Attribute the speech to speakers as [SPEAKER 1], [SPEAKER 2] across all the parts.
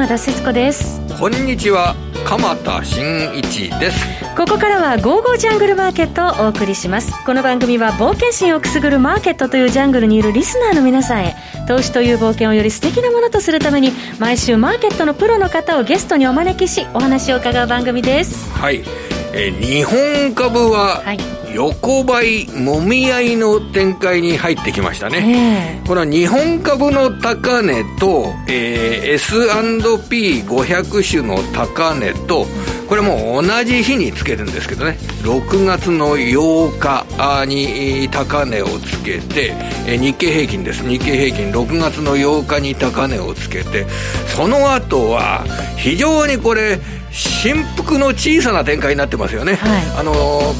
[SPEAKER 1] 浜田節子です。
[SPEAKER 2] こんにちは。鎌田新一です。
[SPEAKER 1] ここからは「ゴーゴージャングルマーケット」をお送りします。この番組は冒険心をくすぐるマーケットというジャングルにいるリスナーの皆さんへ投資という冒険をより素敵なものとするために毎週マーケットのプロの方をゲストにお招きしお話を伺う番組です。
[SPEAKER 2] はいえ日本株は、横ばいもみ合いの展開に入ってきましたね、これは日本株の高値と、えー、S&P500 種の高値とこれも同じ日につけるんですけどね。6月の8日に高値をつけて日経平均です。日経平均6月の8日に高値をつけてその後は非常にこれ振幅の小さな展開になってますよね、はい、あの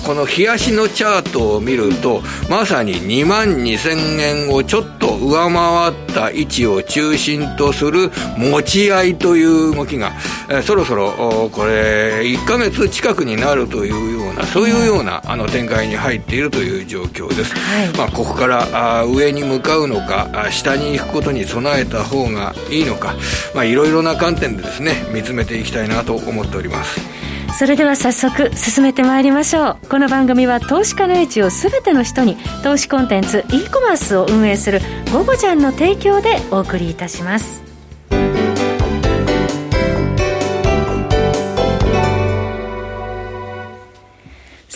[SPEAKER 2] この冷やしのチャートを見るとまさに2万2000円をちょっと上回った位置を中心とする持ち合いという動きが、えー、そろそろこれ1か月近くになるというようなそういうようなあの展開に入っているという状況です、はい、まあ、ここからあ上に向かうのか下に行くことに備えた方がいいのかいろいろな観点でですね見つめていきたいなと思思っております。
[SPEAKER 1] それでは早速進めてまいりましょう。この番組は投資家の位置を全ての人に投資コンテンツ e コマースを運営する「ゴゴジャン」の提供でお送りいたします。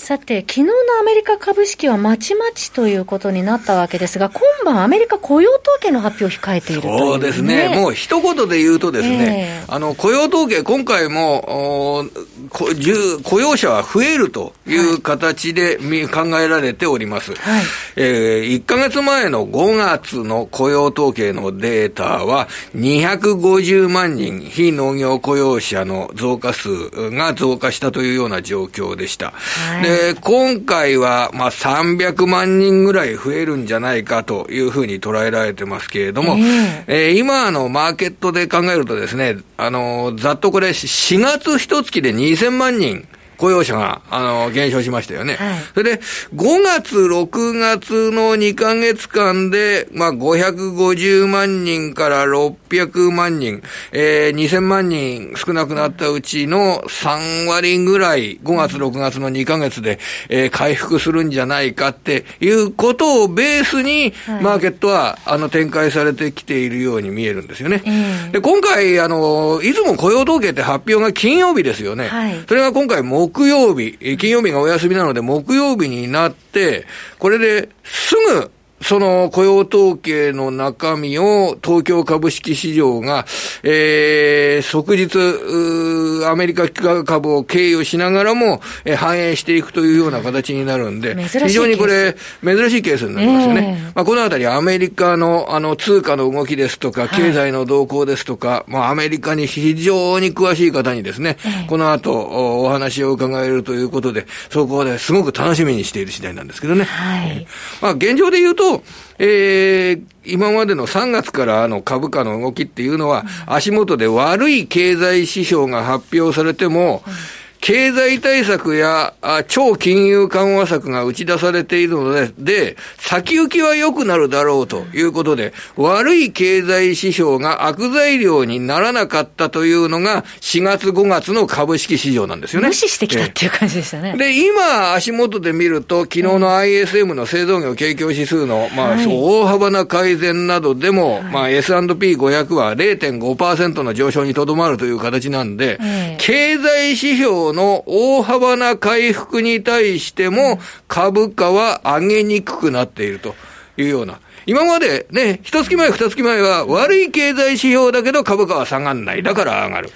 [SPEAKER 1] さて、昨日のアメリカ株式はまちまちということになったわけですが、今晩アメリカ雇用統計の発表を控えているという、
[SPEAKER 2] ね、そうですね。もう一言で言うとですね、えー、あの、雇用統計、今回も、雇用者は増えるという形で、はい、考えられております。はい、えー、1ヶ月前の5月の雇用統計のデータは、250万人非農業雇用者の増加数が増加したというような状況でした。はい、で今回は、まあ、300万人ぐらい増えるんじゃないかというふうに捉えられてますけれども、えー、えー、今のマーケットで考えるとですね、あの、ざっとこれ4月一月で2000万人、雇用者が、あの、減少しましたよね。はい、それで、5月、6月の2ヶ月間で、まあ、550万人から600万人、えー、2000万人少なくなったうちの3割ぐらい、5月、6月の2ヶ月で、えー、回復するんじゃないかっていうことをベースに、マーケットは、あの、展開されてきているように見えるんですよね。で、今回、あの、いつも雇用統計って発表が金曜日ですよね。はい、それが今回、木曜日、金曜日がお休みなので木曜日になって、これですぐその雇用統計の中身を東京株式市場が、えー、即日、アメリカ株を経由しながらも、えー、反映していくというような形になるんで、非常にこれ、珍しいケースになりますよね。えー、まあ、このあたりアメリカのあの通貨の動きですとか、経済の動向ですとか、はい、まあ、アメリカに非常に詳しい方にですね、えー、この後お話を伺えるということで、そこですごく楽しみにしている次第なんですけどね。はい。まあ、現状で言うと、えー、今までの3月からの株価の動きっていうのは、足元で悪い経済指標が発表されても、経済対策や超金融緩和策が打ち出されているので、で、先行きは良くなるだろうということで、悪い経済指標が悪材料にならなかったというのが4月5月の株式市場なんですよね。
[SPEAKER 1] 無視してきたっていう感じでしたね。
[SPEAKER 2] で、今足元で見ると、昨日の ISM の製造業景況指数の、まあ、はい、大幅な改善などでも、はい、まあ、S&P500 は0.5%の上昇にとどまるという形なんで、経済指標の大幅な回復に対しても、株価は上げにくくなっているというような。今までね、一月前、二月前は悪い経済指標だけど株価は下がんない。だから上がる。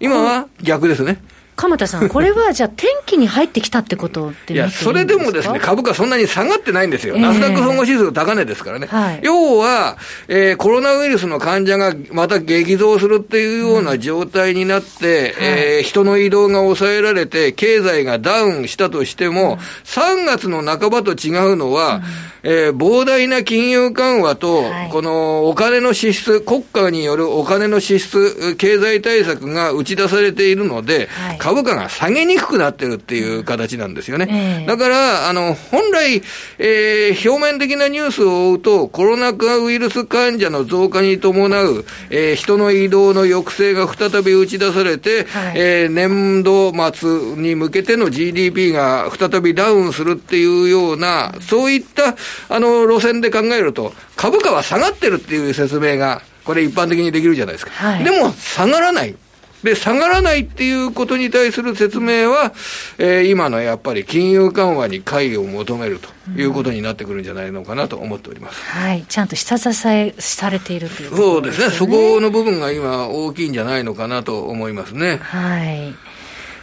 [SPEAKER 2] 今は逆ですね。
[SPEAKER 1] 鎌田さん、これはじゃあ、天気に入ってきたってことってい
[SPEAKER 2] や、それでもですね、株価そんなに下がってないんですよ。えー、ナスダック総合指数高値ですからね。はい、要は、えー、コロナウイルスの患者がまた激増するっていうような状態になって、うん、えー、人の移動が抑えられて、経済がダウンしたとしても、うん、3月の半ばと違うのは、うんえー、膨大な金融緩和と、はい、このお金の支出、国家によるお金の支出、経済対策が打ち出されているので、はい、株価が下げにくくなってるっていう形なんですよね。えー、だから、あの、本来、えー、表面的なニュースを追うと、コロナ禍ウイルス患者の増加に伴う、えー、人の移動の抑制が再び打ち出されて、はい、えー、年度末に向けての GDP が再びダウンするっていうような、そういったあの路線で考えると、株価は下がってるっていう説明が、これ一般的にできるじゃないですか。はい、でも、下がらない。で、下がらないっていうことに対する説明は、えー、今のやっぱり金融緩和に解を求めるということになってくるんじゃないのかなと思っております。
[SPEAKER 1] はい。ちゃんと下支えされているという、
[SPEAKER 2] ね、そうですね。そこの部分が今大きいんじゃないのかなと思いますね。
[SPEAKER 1] はい。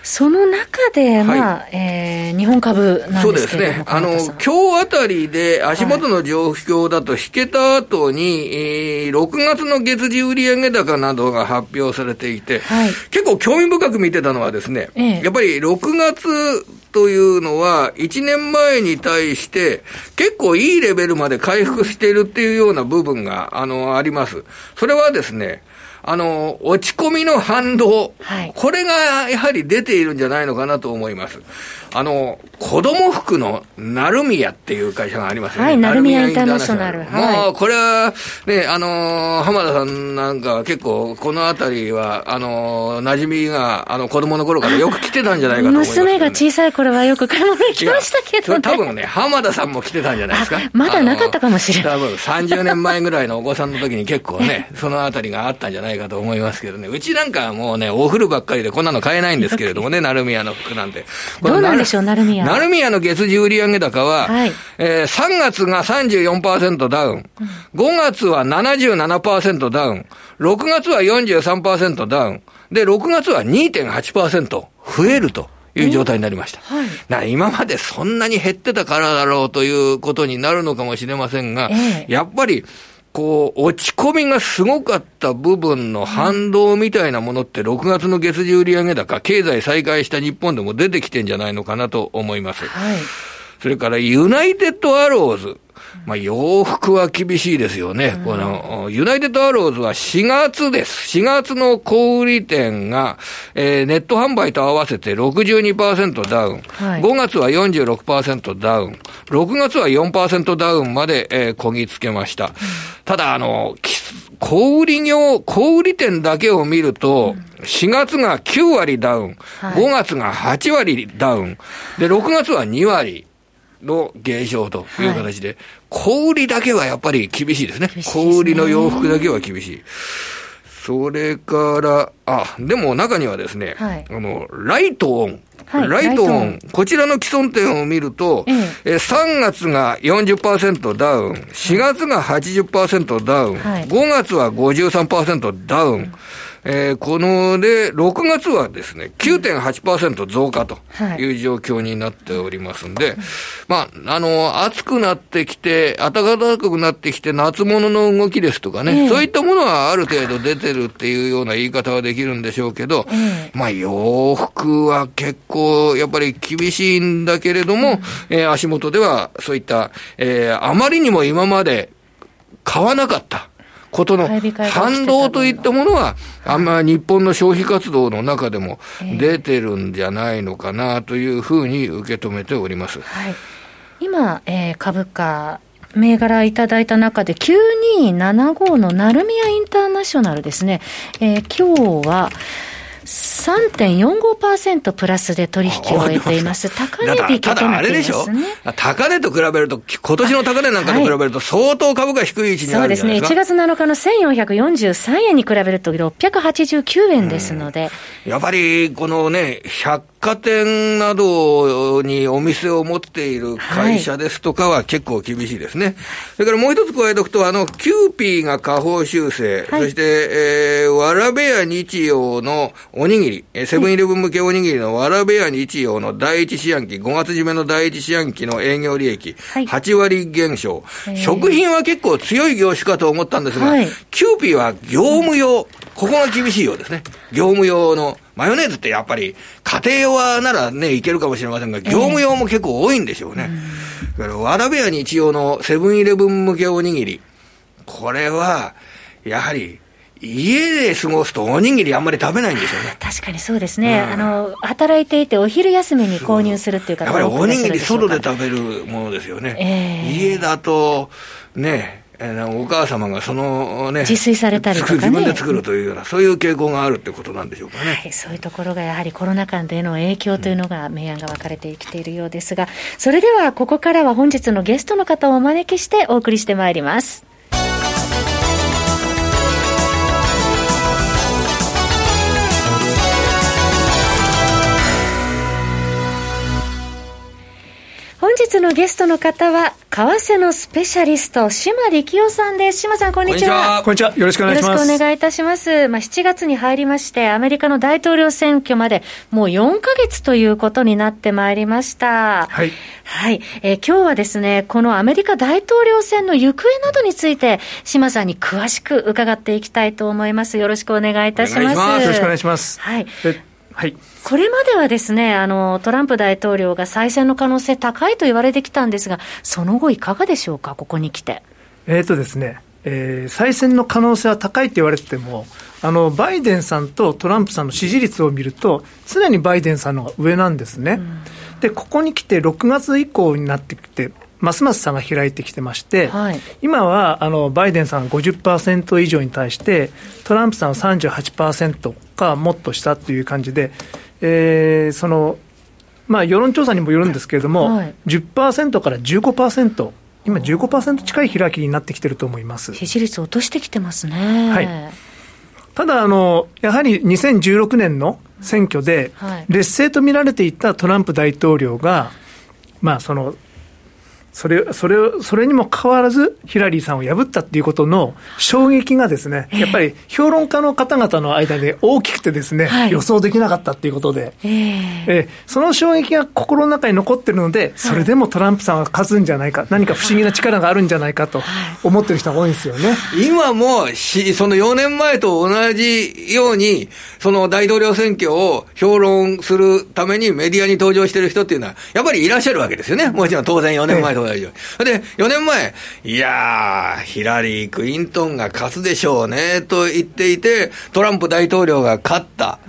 [SPEAKER 1] その中で、まあ、はい、えー、日本株なんそうですね。
[SPEAKER 2] あの、今日あたりで足元の状況だと引けた後に、はい、えー、6月の月次売上高などが発表されていて、はい、結構興味深く見てたのはですね、ええ、やっぱり6月というのは、1年前に対して、結構いいレベルまで回復しているっていうような部分が、あの、あります。それはですね、あの、落ち込みの反動、はい、これがやはり出ているんじゃないのかなと思います。あの、子供服のナルミヤっていう会社がありますよね。
[SPEAKER 1] はい、ナルミヤインターナショナル。
[SPEAKER 2] もう、これは、ね、あの、浜田さんなんか結構、このあたりは、あの、馴染みが、あの、子供の頃からよく来てたんじゃないかと思います、
[SPEAKER 1] ね、娘が小さい頃はよく買い物に来ましたけど、ね、
[SPEAKER 2] 多分ね、浜田さんも来てたんじゃないですか。
[SPEAKER 1] まだなかったかもしれない。多
[SPEAKER 2] 分30年前ぐらいのお子さんの時に結構ね、そのあたりがあったんじゃないかと思いますけどね。うちなんかもうね、お風呂ばっかりでこんなの買えないんですけれどもね、ナルミヤの服なんて。
[SPEAKER 1] どうなんでしょう、ナルミヤ。
[SPEAKER 2] ルミヤの月次売上高は、はい、えー、3月が34%ダウン、5月は77%ダウン、6月は43%ダウン、で、6月は2.8%増えると。いう状態になりました。はい、今までそんなに減ってたからだろうということになるのかもしれませんが、えー、やっぱりこう、落ち込みがすごかった部分の反動みたいなものって、6月の月次売上高、経済再開した日本でも出てきてんじゃないのかなと思います。はい、それから、ユナイテッドアローズ。まあ、洋服は厳しいですよね。うん、この、ユナイテッドアローズは4月です。4月の小売店が、えー、ネット販売と合わせて62%ダウン。はい、5月は46%ダウン。6月は4%ダウンまで、えー、こぎつけました。うん、ただ、あの、小売業、小売店だけを見ると、4月が9割ダウン、5月が8割ダウン、で、6月は2割。の減少という形で、はい、小売りだけはやっぱり厳しいですね。すね。小売りの洋服だけは厳しい。それから、あ、でも中にはですね、はい、あの、ライトオン。はい、ライトオン、こちらの既存店を見ると、ええ、3月が40%ダウン、4月が80%ダウン、はい、5月は53%ダウン、えー、こので、6月はですね、9.8%増加とい。う状況になっておりますんで、はい、まあ、あの、暑くなってきて、暖かくなってきて、夏物の動きですとかね、えー、そういったものはある程度出てるっていうような言い方はできるんでしょうけど、えー、まあ、洋服は結構、やっぱり厳しいんだけれども、うん、えー、足元ではそういった、えー、あまりにも今まで買わなかった。ことの反動といったものは、あんま日本の消費活動の中でも出てるんじゃないのかなというふうに受け止めております。はい、
[SPEAKER 1] 今、えー、株価銘柄いただいた中で、9275のナルミヤインターナショナルですね、えー、今日は、3.45%プラスで取引を終えています。高値引けとなっていますね。ただあれでしょ
[SPEAKER 2] 高値と比べると、今年の高値なんかと比べると相当株価低い位置にあるんですか、
[SPEAKER 1] そうですね。1月7日の1443円に比べると689円ですので。
[SPEAKER 2] うん、やっぱり、このね、百貨店などにお店を持っている会社ですとかは結構厳しいですね。はい、それからもう一つ加えておくと、あの、キューピーが下方修正、はい、そして、えー、わらべや日洋のおにぎり、セブンイレブン向けおにぎりのわらべや日洋の第一四半期、5月締めの第一四半期の営業利益、はい、8割減少。食品は結構強い業種かと思ったんですが、はい、キューピーは業務用、ここが厳しいようですね。業務用のマヨネーズってやっぱり、家庭用はならね、いけるかもしれませんが、業務用も結構多いんでしょうね。だから、わらべや日洋のセブンイレブン向けおにぎり。これは、やはり、家で過ごすとおにぎりあんまり食べないんですよね。
[SPEAKER 1] 確かにそうですね。うん、あの、働いていてお昼休みに購入するっていう方
[SPEAKER 2] やっぱりおにぎり外で食べるものですよね。えー、家だと、ね、お母様がそのね、
[SPEAKER 1] 自炊されたりとか、ね、
[SPEAKER 2] 自分で作るというような、そういう傾向があるってことなんでしょうかね。
[SPEAKER 1] はい、そういうところがやはりコロナ禍での影響というのが明暗が分かれてきているようですが、それではここからは本日のゲストの方をお招きしてお送りしてまいります。日のゲストの方は、為替のスペシャリスト、島力夫さんです。島さん、こんにちは。
[SPEAKER 3] こんにちは。よろしくお願いします。
[SPEAKER 1] よろしくお願いいたします。まあ、7月に入りまして、アメリカの大統領選挙までもう4ヶ月ということになってまいりました。
[SPEAKER 3] はい。
[SPEAKER 1] はい。えー、今日はですね、このアメリカ大統領選の行方などについて、島さんに詳しく伺っていきたいと思います。よろしくお願いいたします。
[SPEAKER 3] ますよろしくお願いします。
[SPEAKER 1] はい。
[SPEAKER 3] はい、
[SPEAKER 1] これまではですねあの、トランプ大統領が再選の可能性高いと言われてきたんですが、その後、いかがでしょうか、ここに来て。
[SPEAKER 3] えーとですねえー、再選の可能性は高いって言われてても、あのバイデンさんとトランプさんの支持率を見ると、常にバイデンさんの方が上なんですね。うん、で、ここに来て、6月以降になってきて、ますます差が開いてきてまして、はい、今はあのバイデンさん50%以上に対して、トランプさんは38%かもっとしたという感じで、えー、そのまあ、世論調査にもよるんですけれども、はい、10%から15%、今15%近い開きになってきてると思います。
[SPEAKER 1] 支持率落としてきてますね。はい、
[SPEAKER 3] ただあの、やはり2016年の選挙で、劣勢と見られていたトランプ大統領が、まあ、そのそれ、それを、それにもかかわらず、ヒラリーさんを破ったっていうことの衝撃がですね、やっぱり評論家の方々の間で大きくてですね、はい、予想できなかったっていうことで、えー、えその衝撃が心の中に残ってるので、それでもトランプさんは勝つんじゃないか、何か不思議な力があるんじゃないかと思ってる人が多いんですよね。
[SPEAKER 2] 今もし、その4年前と同じように、その大統領選挙を評論するためにメディアに登場してる人っていうのは、やっぱりいらっしゃるわけですよね。もちろん当然4年前とそれ。で、4年前、いやー、ヒラリー・クイントンが勝つでしょうね、と言っていて、トランプ大統領が勝った。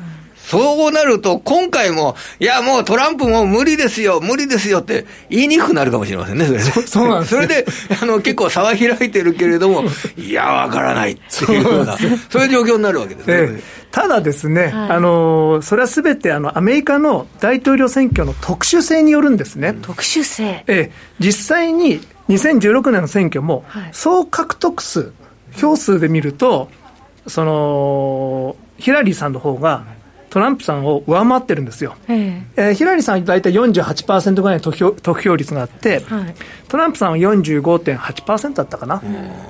[SPEAKER 2] そうなると、今回も、いや、もうトランプも無理ですよ、無理ですよって言いにくくなるかもしれませんね、それね。
[SPEAKER 3] そうなんです、
[SPEAKER 2] ね、それで、あの、結構差は開いてるけれども、いや、わからないっていうような、そういう状況になるわけですね。え
[SPEAKER 3] え。ただですね、はい、あのそれはすべてあのアメリカの大統領選挙の特殊性によるんですね。
[SPEAKER 1] 特殊性。
[SPEAKER 3] ええ、実際に2016年の選挙も、総獲得数、票数で見ると、そのヒラリーさんの方がトランプさんを上回ってるんですよ。えー、ヒラリーさんは大体48%ぐらいの得票得票率があって、はい、トランプさんは45.8%だったかな、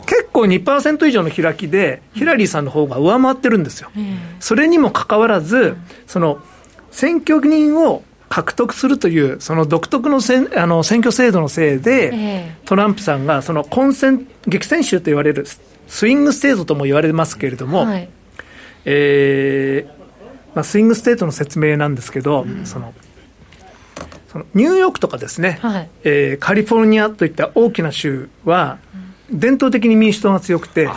[SPEAKER 3] 結構2%以上の開きで、ヒラリーさんの方が上回ってるんですよ。それにもかかわらず、その選挙人を獲得するという、その独特のせんあの選挙制度のせいで、えー、トランプさんがその混戦、激戦州と言われる、スイングステートとも言われますけれども、はい、えー、まあ、スイングステートの説明なんですけど、うん、そのそのニューヨークとかですね、はい、えー、カリフォルニアといった大きな州は、伝統的に民主党が強くて、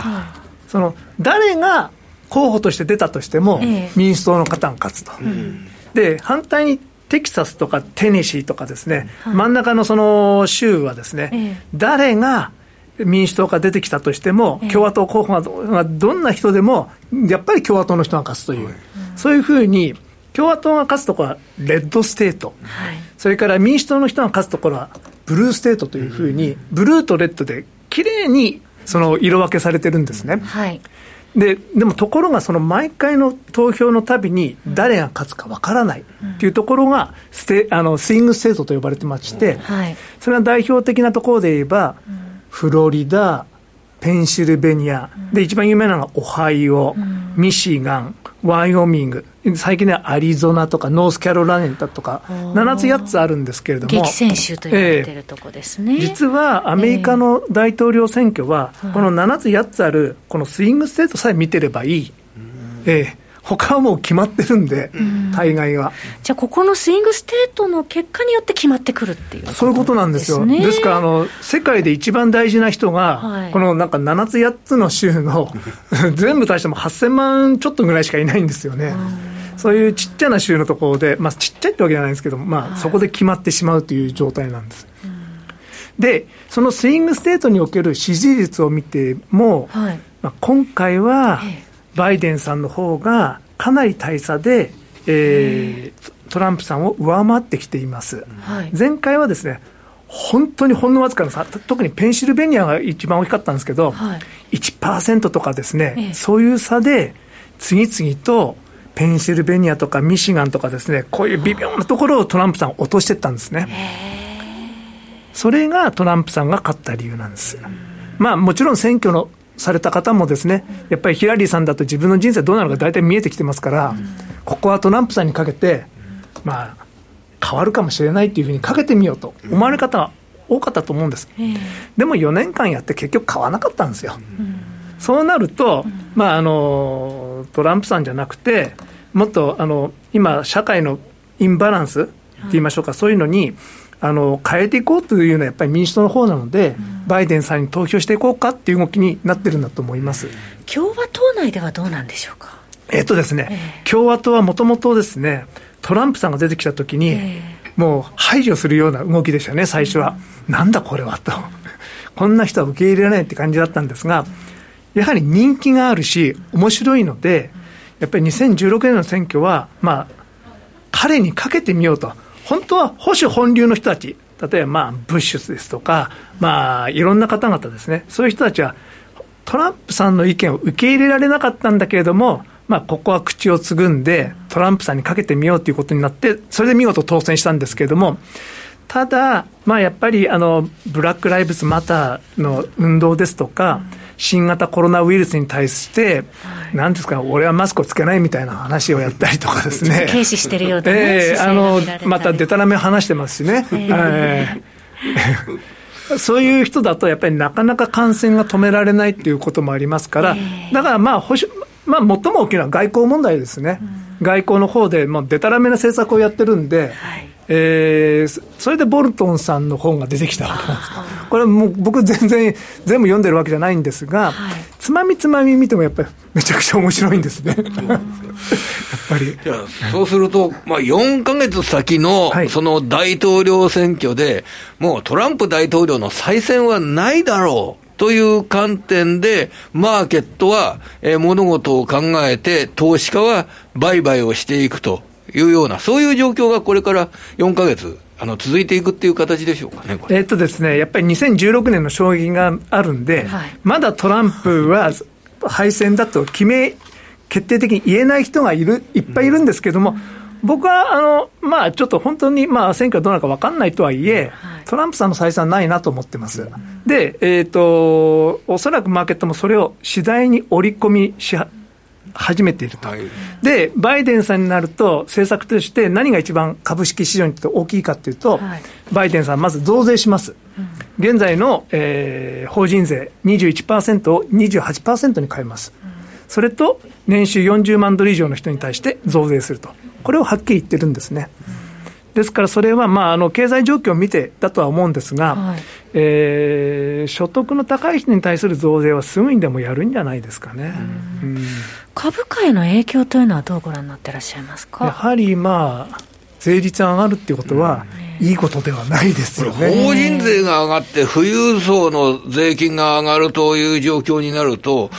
[SPEAKER 3] その誰が候補として出たとしても、民主党の方が勝つと。うん、で反対にテキサスとかテネシーとかですね、はい、真ん中のその州はですね、ええ、誰が民主党が出てきたとしても、共和党候補がどんな人でも、やっぱり共和党の人が勝つという、そういうふうに、共和党が勝つところはレッドステート、はい、それから民主党の人が勝つところはブルーステートというふうに、ブルーとレッドできれいにその色分けされてるんですね。はい。ででもところが、その毎回の投票のたびに、誰が勝つかわからないっていうところがステ、あのスイングステートと呼ばれてまして、それは代表的なところで言えば、フロリダ、ペンシルベニア、で一番有名なのがオハイオ、ミシガン、ワイオミング、最近ではアリゾナとかノースカロライナとか、7つ、8つあるんですけれども、
[SPEAKER 1] 激戦州と言われてるとこですね、
[SPEAKER 3] えー、実はアメリカの大統領選挙は、この7つ、8つある、このスイングステートさえ見てればいい、えー、他はもう決まってるんで、大概は。
[SPEAKER 1] じゃあ、ここのスイングステートの結果によって決まってくるっていう、ね、
[SPEAKER 3] そういうことなんですよ。ですから、あの、世界で一番大事な人が、はい、このなんか7つ8つの州の 全部足しても8000万ちょっとぐらいしかいないんですよね。そういうちっちゃな州のところで、まあ、ちっちゃいってわけじゃないですけど、まあ、そこで決まってしまうという状態なんです。で、そのスイングステートにおける支持率を見ても、はい、まあ、今回は、バイデンさんの方がかなり大差で、えー、トランプさんを上回ってきています。はい、前回はですね、本当にほんのわずかな差、特にペンシルベニアが一番大きかったんですけど、はい、1%とかですね、ええ、そういう差で、次々とペンシルベニアとかミシガンとかですね、こういう微妙なところをトランプさん落としていったんですね。それがトランプさんが勝った理由なんです。まあもちろん選挙のされた方もですね、やっぱりヒラリーさんだと自分の人生どうなるか大体見えてきてますから、ここはトランプさんにかけて、まあ、変わるかもしれないっていうふうにかけてみようと思われる方は多かったと思うんです。でも4年間やって結局変わらなかったんですよ。そうなると、まあ、あの、トランプさんじゃなくて、もっと、あの、今、社会のインバランスって言いましょうか、そういうのに、あの変えていこうというのはやっぱり民主党の方なので、うん、バイデンさんに投票していこうかっていう動きになってるんだと思います
[SPEAKER 1] 共和党内ではどうなんでしょうか？
[SPEAKER 3] えっとですね、えー、共和党はもともとですね、トランプさんが出てきたときに、えー、もう排除するような動きでしたね、最初は。うん、なんだこれはと。こんな人は受け入れられないって感じだったんですが、やはり人気があるし、面白いので、やっぱり2016年の選挙は、まあ、彼にかけてみようと。本当は保守本流の人たち、例えばまあブッシュスですとか、まあ、いろんな方々ですね、そういう人たちは、トランプさんの意見を受け入れられなかったんだけれども、まあ、ここは口をつぐんで、トランプさんにかけてみようということになって、それで見事当選したんですけれども、ただ、まあ、やっぱりあのブラック・ライブズ・マターの運動ですとか、新型コロナウイルスに対して、なんですか、俺はマスクをつけないみたいな話をやったりとかですね。
[SPEAKER 1] 軽視してるような、ね、
[SPEAKER 3] えー、あの、またでたらめ話してますしね。えー、そういう人だと、やっぱりなかなか感染が止められないっていうこともありますから、だからまあ、保守、まあ、最も大きな外交問題ですね。外交の方で、もうでたらめな政策をやってるんで、はいえー、それでボルトンさんの本が出てきたわけなんです。これもう僕全然全部読んでるわけじゃないんですが、はい、つまみつまみ見てもやっぱりめちゃくちゃ面白いんですね。やっ
[SPEAKER 2] ぱり。じゃそうすると、まあ4か月先のその大統領選挙で、もうトランプ大統領の再選はないだろう。という観点で、マーケットは、えー、物事を考えて、投資家は売買をしていくというような、そういう状況がこれから4か月、あの続いていくっていう形でしょうかね、
[SPEAKER 3] えっとですね、やっぱり2016年の衝撃があるんで、はい、まだトランプは敗戦だと決め、決定的に言えない人がいるいっぱいいるんですけども、うん僕はあの、まあ、ちょっと本当に、まあ、選挙どうなるか分かんないとはいえ、はい、トランプさんの採算ないなと思ってます。うん、で、えっ、ー、と、おそらくマーケットもそれを次第に織り込みし始めていると、はい、で、バイデンさんになると、政策として何が一番株式市場にとって大きいかというと、はい、バイデンさん、まず増税します、うん、現在の、えー、法人税21%を28%に変えます、うん、それと年収40万ドル以上の人に対して増税すると、これをはっきり言ってるんですね。うんですからそれは、まあ、あの経済状況を見てだとは思うんですが、はい、えー、所得の高い人に対する増税はすぐにでもやるんじゃないですかね。
[SPEAKER 1] うん。株価への影響というのはどうご覧になってらっしゃいますか？
[SPEAKER 3] やはりまあ、税率上がるっていうことは、いいことではないですよね。
[SPEAKER 2] 法人税が上がって、富裕層の税金が上がるという状況になると、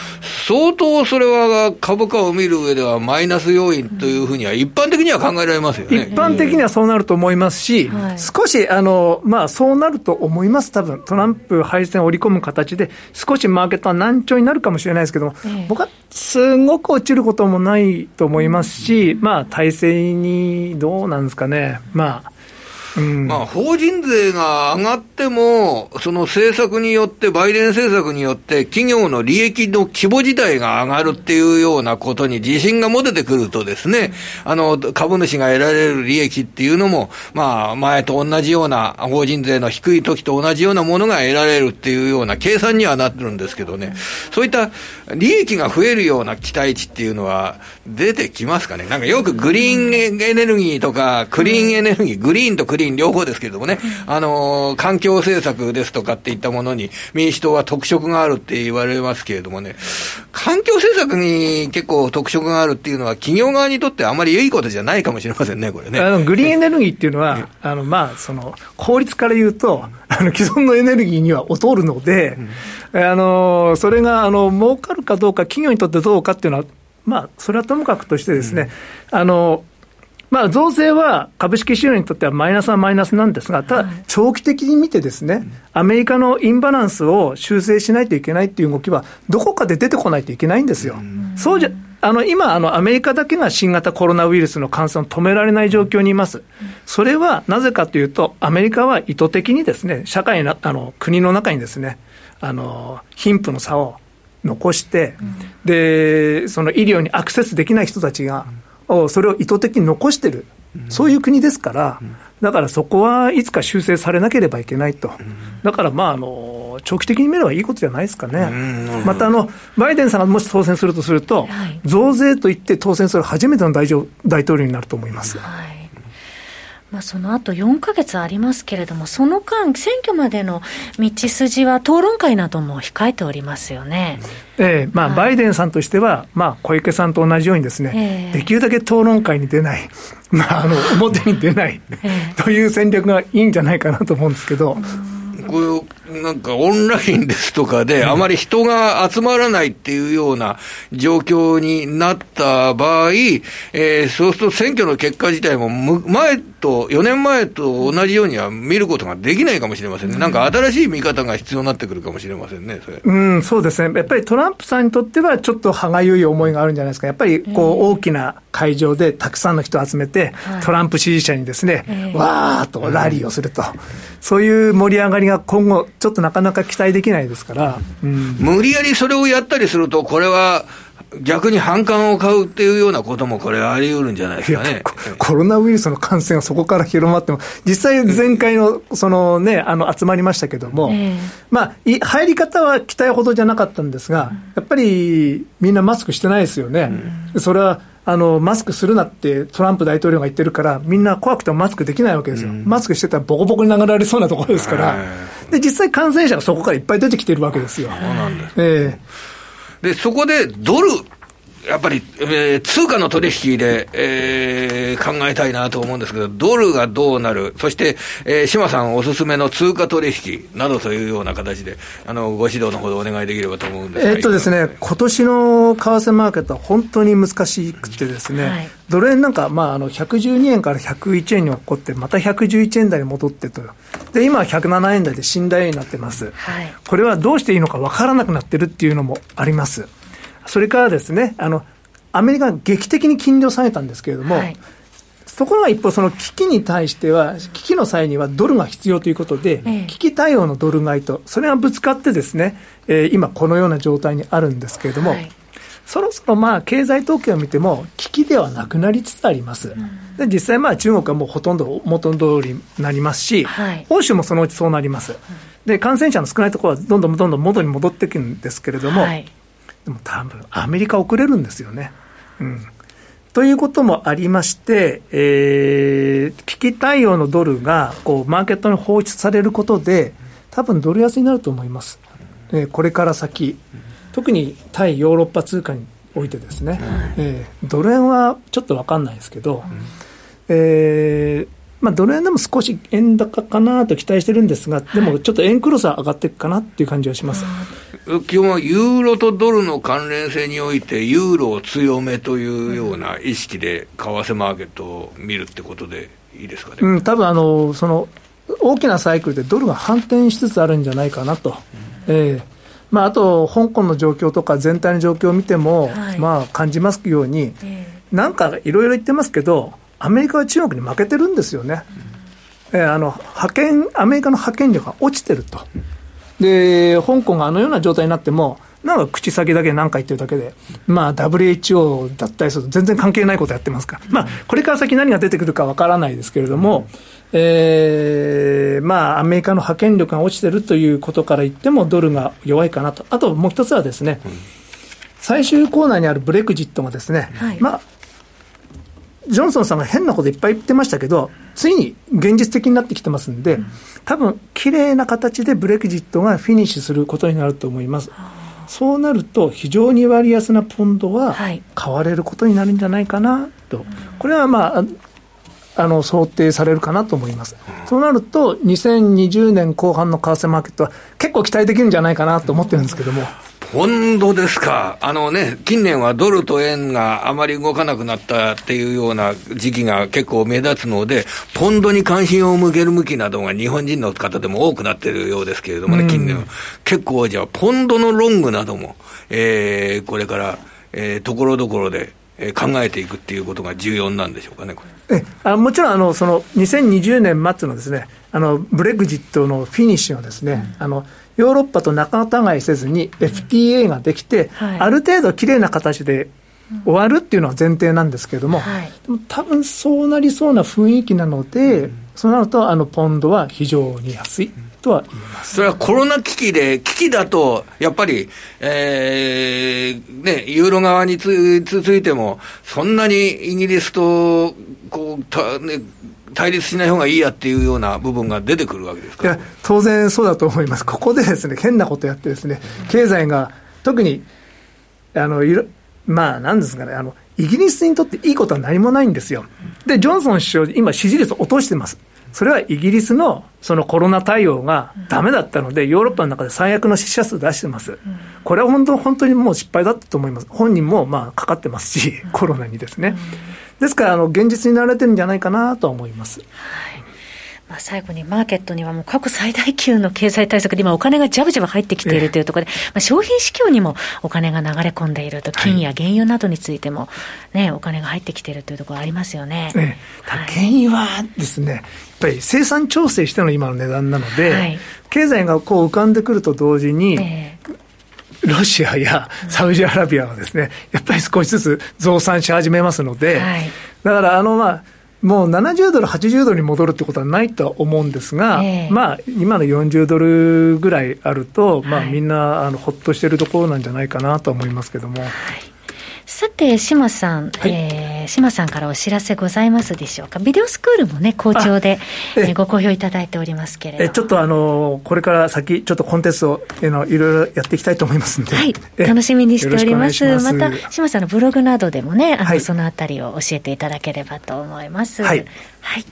[SPEAKER 2] 相当それは株価を見る上ではマイナス要因というふうには、一般的には考えられますよね。
[SPEAKER 3] 一般的にはそうなると思いますし、少し、あの、まあ、そうなると思います、多分トランプ敗戦を織り込む形で、少しマーケットは難聴になるかもしれないですけども、僕はすごく落ちることもないと思いますし、まあ、体制にどうなんですかね。まあ
[SPEAKER 2] まあ、法人税が上がっても、その政策によって、バイデン政策によって、企業の利益の規模自体が上がるっていうようなことに自信が持ててくるとですね、あの、株主が得られる利益っていうのも、まあ、前と同じような、法人税の低い時と同じようなものが得られるっていうような計算にはなってるんですけどね、そういった利益が増えるような期待値っていうのは出てきますかね。なんかよくグリーンエネルギーとか、クリーンエネルギー、グリーンとクリーン両方ですけれどもね、あの、環境政策ですとかっていったものに民主党は特色があるって言われますけれどもね、環境政策に結構特色があるっていうのは企業側にとってあまり良いことじゃないかもしれませんね、これね。
[SPEAKER 3] あのグリーンエネルギーっていうのは、あの、まあ、その、効率から言うと、あの、既存のエネルギーには劣るので、うん、あの、それが、あの、儲かるかどうか、企業にとってどうかっていうのは、まあ、それはともかくとしてですね、うん、あの、まあ、増税は株式市場にとってはマイナスはマイナスなんですが、ただ、長期的に見てですね、アメリカのインバランスを修正しないといけないっていう動きは、どこかで出てこないといけないんですよ。そうじゃ、あの、今、あの、アメリカだけが新型コロナウイルスの感染を止められない状況にいます。それはなぜかというと、アメリカは意図的にですね、社会の、あの、国の中にですね、あの、貧富の差を残して、で、その医療にアクセスできない人たちが、それを意図的に残してる、そういう国ですから、だからそこはいつか修正されなければいけないと、だからまああの、長期的に見ればいいことじゃないですかね、またあのバイデンさんがもし当選するとすると、増税といって当選する初めての大大統領になると思います。はい
[SPEAKER 1] まあ、その後4か月ありますけれども、その間、選挙までの道筋は討論会なども控えておりますよね。
[SPEAKER 3] ええまあ、はい、バイデンさんとしては、まあ、小池さんと同じようにですね、えー、できるだけ討論会に出ない、まあ、あの表に出ない、えー、という戦略がいいんじゃないかなと思うんですけど。
[SPEAKER 2] こうなんかオンラインですとかで、あまり人が集まらないっていうような状況になった場合、えー、そうすると選挙の結果自体も前と、4年前と同じようには見ることができないかもしれませんね、なんか新しい見方が必要になってくるかもしれませんね、
[SPEAKER 3] それ。うん、そうですね、やっぱりトランプさんにとっては、ちょっと歯がゆい思いがあるんじゃないですか、やっぱりこう大きな会場でたくさんの人を集めて、トランプ支持者にですね、わーっとラリーをすると、そういう盛り上がりが今後、ちょっとなかなか期待できないですから、
[SPEAKER 2] うん、無理やりそれをやったりすると、これは、逆に反感を買うっていうようなことも、これ、あり得るんじゃないですかね
[SPEAKER 3] コロナウイルスの感染がそこから広まっても、実際、前回のその、ね、あの集まりましたけども、えー、まあ、入り方は期待ほどじゃなかったんですが、やっぱりみんなマスクしてないですよね。うん、それはあのマスクするなってトランプ大統領が言ってるから、みんな怖くてもマスクできないわけですよ、うん、マスクしてたらボコボコに殴られそうなところですから、で実際、感染者がそこからいっぱい出てきてるわけですよ。そうなんです、え
[SPEAKER 2] ーで、そこでドル、やっぱり、えー、通貨の取引で、えー、考えたいなと思うんですけど、ドルがどうなる、そして、えー、島さんおすすめの通貨取引などというような形で、あの、ご指導のほどお願いできればと思うんです
[SPEAKER 3] えっとですね、今年の為替マーケットは本当に難しくてですね、はい、ドル円なんか、まあ、あの、112円から101円に起こって、また111円台に戻ってと。で、今は107円台で信頼になってます。はい、これはどうしていいのか分からなくなってるっていうのもあります。それからですね、あの、アメリカが劇的に金利を下げたんですけれども、はい、ところが一方、その危機に対しては、危機の際にはドルが必要ということで、ええ、危機対応のドル買いと、それがぶつかってですね、えー、今このような状態にあるんですけれども、はい、そろそろまあ経済統計を見ても、危機ではなくなりつつあります。うん、で実際、まあ中国はもうほとんど元通りになりますし、はい、欧州もそのうちそうなります。で感染者の少ないところはどんどんどんどん元に戻っていくんですけれども、はいでも多分アメリカ遅れるんですよね。うん、ということもありまして、えー、危機対応のドルがこうマーケットに放出されることで、多分ドル安になると思います。えー、これから先、特に対ヨーロッパ通貨においてですね、えー、ドル円はちょっと分かんないですけど、えーまあ、ドル円でも少し円高かなと期待してるんですが、でもちょっと円クロスは上がっていくかなっていう感じはします。
[SPEAKER 2] 基本はユーロとドルの関連性において、ユーロを強めというような意識で、為替マーケットを見るってことでいいですかね。
[SPEAKER 3] うん、多分あのその大きなサイクルでドルが反転しつつあるんじゃないかなと。うん、えーまあ、あと、香港の状況とか全体の状況を見ても、はい、まあ、感じますように、えー、なんかいろいろ言ってますけど、アメリカは中国に負けてるんですよね。えー、あの派遣、アメリカの派遣力が落ちてると。で、香港があのような状態になっても、なんか口先だけ何か言ってるだけで、まあ、WHO だったりすると全然関係ないことやってますから、まあ、これから先何が出てくるかわからないですけれども、えー、まあ、アメリカの派遣力が落ちてるということから言っても、ドルが弱いかなと。あともう一つはですね、最終コーナーにあるブレクジットがですね、はい、まあ、ジョンソンさんが変なこといっぱい言ってましたけど、ついに現実的になってきてますんで、多分綺麗な形でブレクジットがフィニッシュすることになると思います。そうなると、非常に割安なポンドは買われることになるんじゃないかなと、これはまあ、あの想定されるかなと思います。そうなると、2020年後半の為替マーケットは結構期待できるんじゃないかなと思ってるんですけども。
[SPEAKER 2] ポンドですか。あのね、近年はドルと円があまり動かなくなったっていうような時期が結構目立つので、ポンドに関心を向ける向きなどが日本人の方でも多くなってるようですけれどもね、近年は。結構じゃあ、ポンドのロングなども、えー、これから、えー、ところどころで、えー、考えていくっていうことが重要なんでしょうかね、
[SPEAKER 3] えあもちろんあの、その2020年末のですね、あのブレグジットのフィニッシュはですね、うん、あのヨーロッパと仲違いせずに FTA ができて、はい、ある程度きれいな形で終わるっていうのは前提なんですけれども、はい、でも多分そうなりそうな雰囲気なので、うん、そうなると、あのポンドは非常に安い。とは言います
[SPEAKER 2] それはコロナ危機で、危機だと、やっぱり、えーね、ユーロ側につついても、そんなにイギリスとこうた、ね、対立しない方がいいやっていうような部分が出てくるわけですかいや、
[SPEAKER 3] 当然そうだと思います。ここでですね、変なことやってですね、経済が、特に、あの、いろ、まあ、なんですかね、あの、イギリスにとっていいことは何もないんですよ。で、ジョンソン首相、今支持率を落としてます。それはイギリスのそのコロナ対応がだめだったので、ヨーロッパの中で最悪の死者数出してます。これは本当本当にもう失敗だったと思います。本人もまあかかってますし、コロナにですね。ですから、あの、現実になられてるんじゃないかなと思います。はい
[SPEAKER 1] まあ、最後にマーケットにはもう過去最大級の経済対策で今お金がじゃぶじゃぶ入ってきているというところで、まあ、商品市況にもお金が流れ込んでいると、金や原油などについてもね、お金が入ってきているというところありますよね。ね
[SPEAKER 3] 原油はですね、やっぱり生産調整しての今の値段なので、はい、経済がこう浮かんでくると同時に、えーロシアやサウジアラビアはですね、やっぱり少しずつ増産し始めますので、はい、だからあのまあ、もう70ドル、80ドルに戻るってことはないとは思うんですが、えー、まあ、今の40ドルぐらいあると、まあ、みんなあのほっとしてるところなんじゃないかなと思いますけども。はい。
[SPEAKER 1] さて、島さん、はい、えー、島さんからお知らせございますでしょうか？ビデオスクールもね、好調で、えご好評いただいておりますけれど
[SPEAKER 3] えちょっとあの、これから先、ちょっとコンテスト、えのいろいろやっていきたいと思いますんで。
[SPEAKER 1] はい。楽しみにしております。ますまた、島さんのブログなどでもね、あの、はい、そのあたりを教えていただければと思います。はい。はい。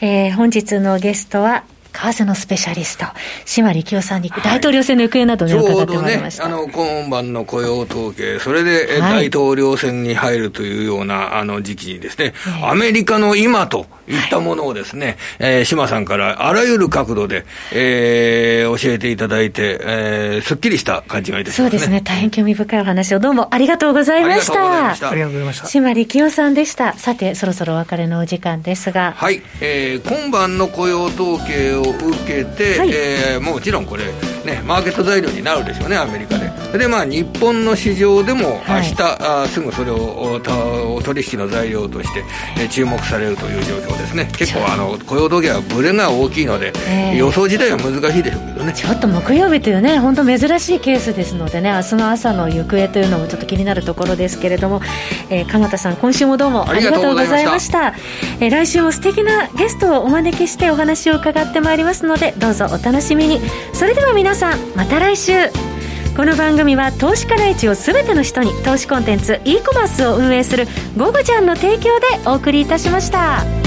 [SPEAKER 1] えー、本日のゲストは、為替のスペシャリスト、島力夫さんに大統領選の行方などを、ね、伺ってまいりました。
[SPEAKER 2] あの、今晩の雇用統計、それで、大統領選に入るというような、あの時期にですね、アメリカの今といったものをですね、はい、えー、島さんからあらゆる角度で、えー、教えていただいて、えー、すっきりした感じがいたします、ね、
[SPEAKER 1] そうですね。大変興味深いお話をどうもありがとうございました。
[SPEAKER 3] ありがとうございました。
[SPEAKER 1] 島力夫さんでした。さて、そろそろお別れのお時間ですが。
[SPEAKER 2] はい。えー、今晩の雇用統計を受けて、はい、えー、もちろんこれ、ね、マーケット材料になるでしょうね、アメリカで。で、まあ、日本の市場でも明日、はい、あすぐそれを取引の材料として、えー、注目されるという状況ですね。結構、あの、雇用統計はブレが大きいので、えー、予想自体は難しいでしょうけどね。
[SPEAKER 1] ちょっと木曜日というね、本当珍しいケースですのでね、明日の朝の行方というのもちょっと気になるところですけれども、えー、鎌田さん、今週もどうもありがとうございました。したえー、来週も素敵なゲストをお招きしてお話を伺ってまいりますので、どうぞお楽しみに。それでは皆さん、また来週。この番組は投資家の位置を全ての人に投資コンテンツ e コマースを運営する「ゴゴちゃん」の提供でお送りいたしました。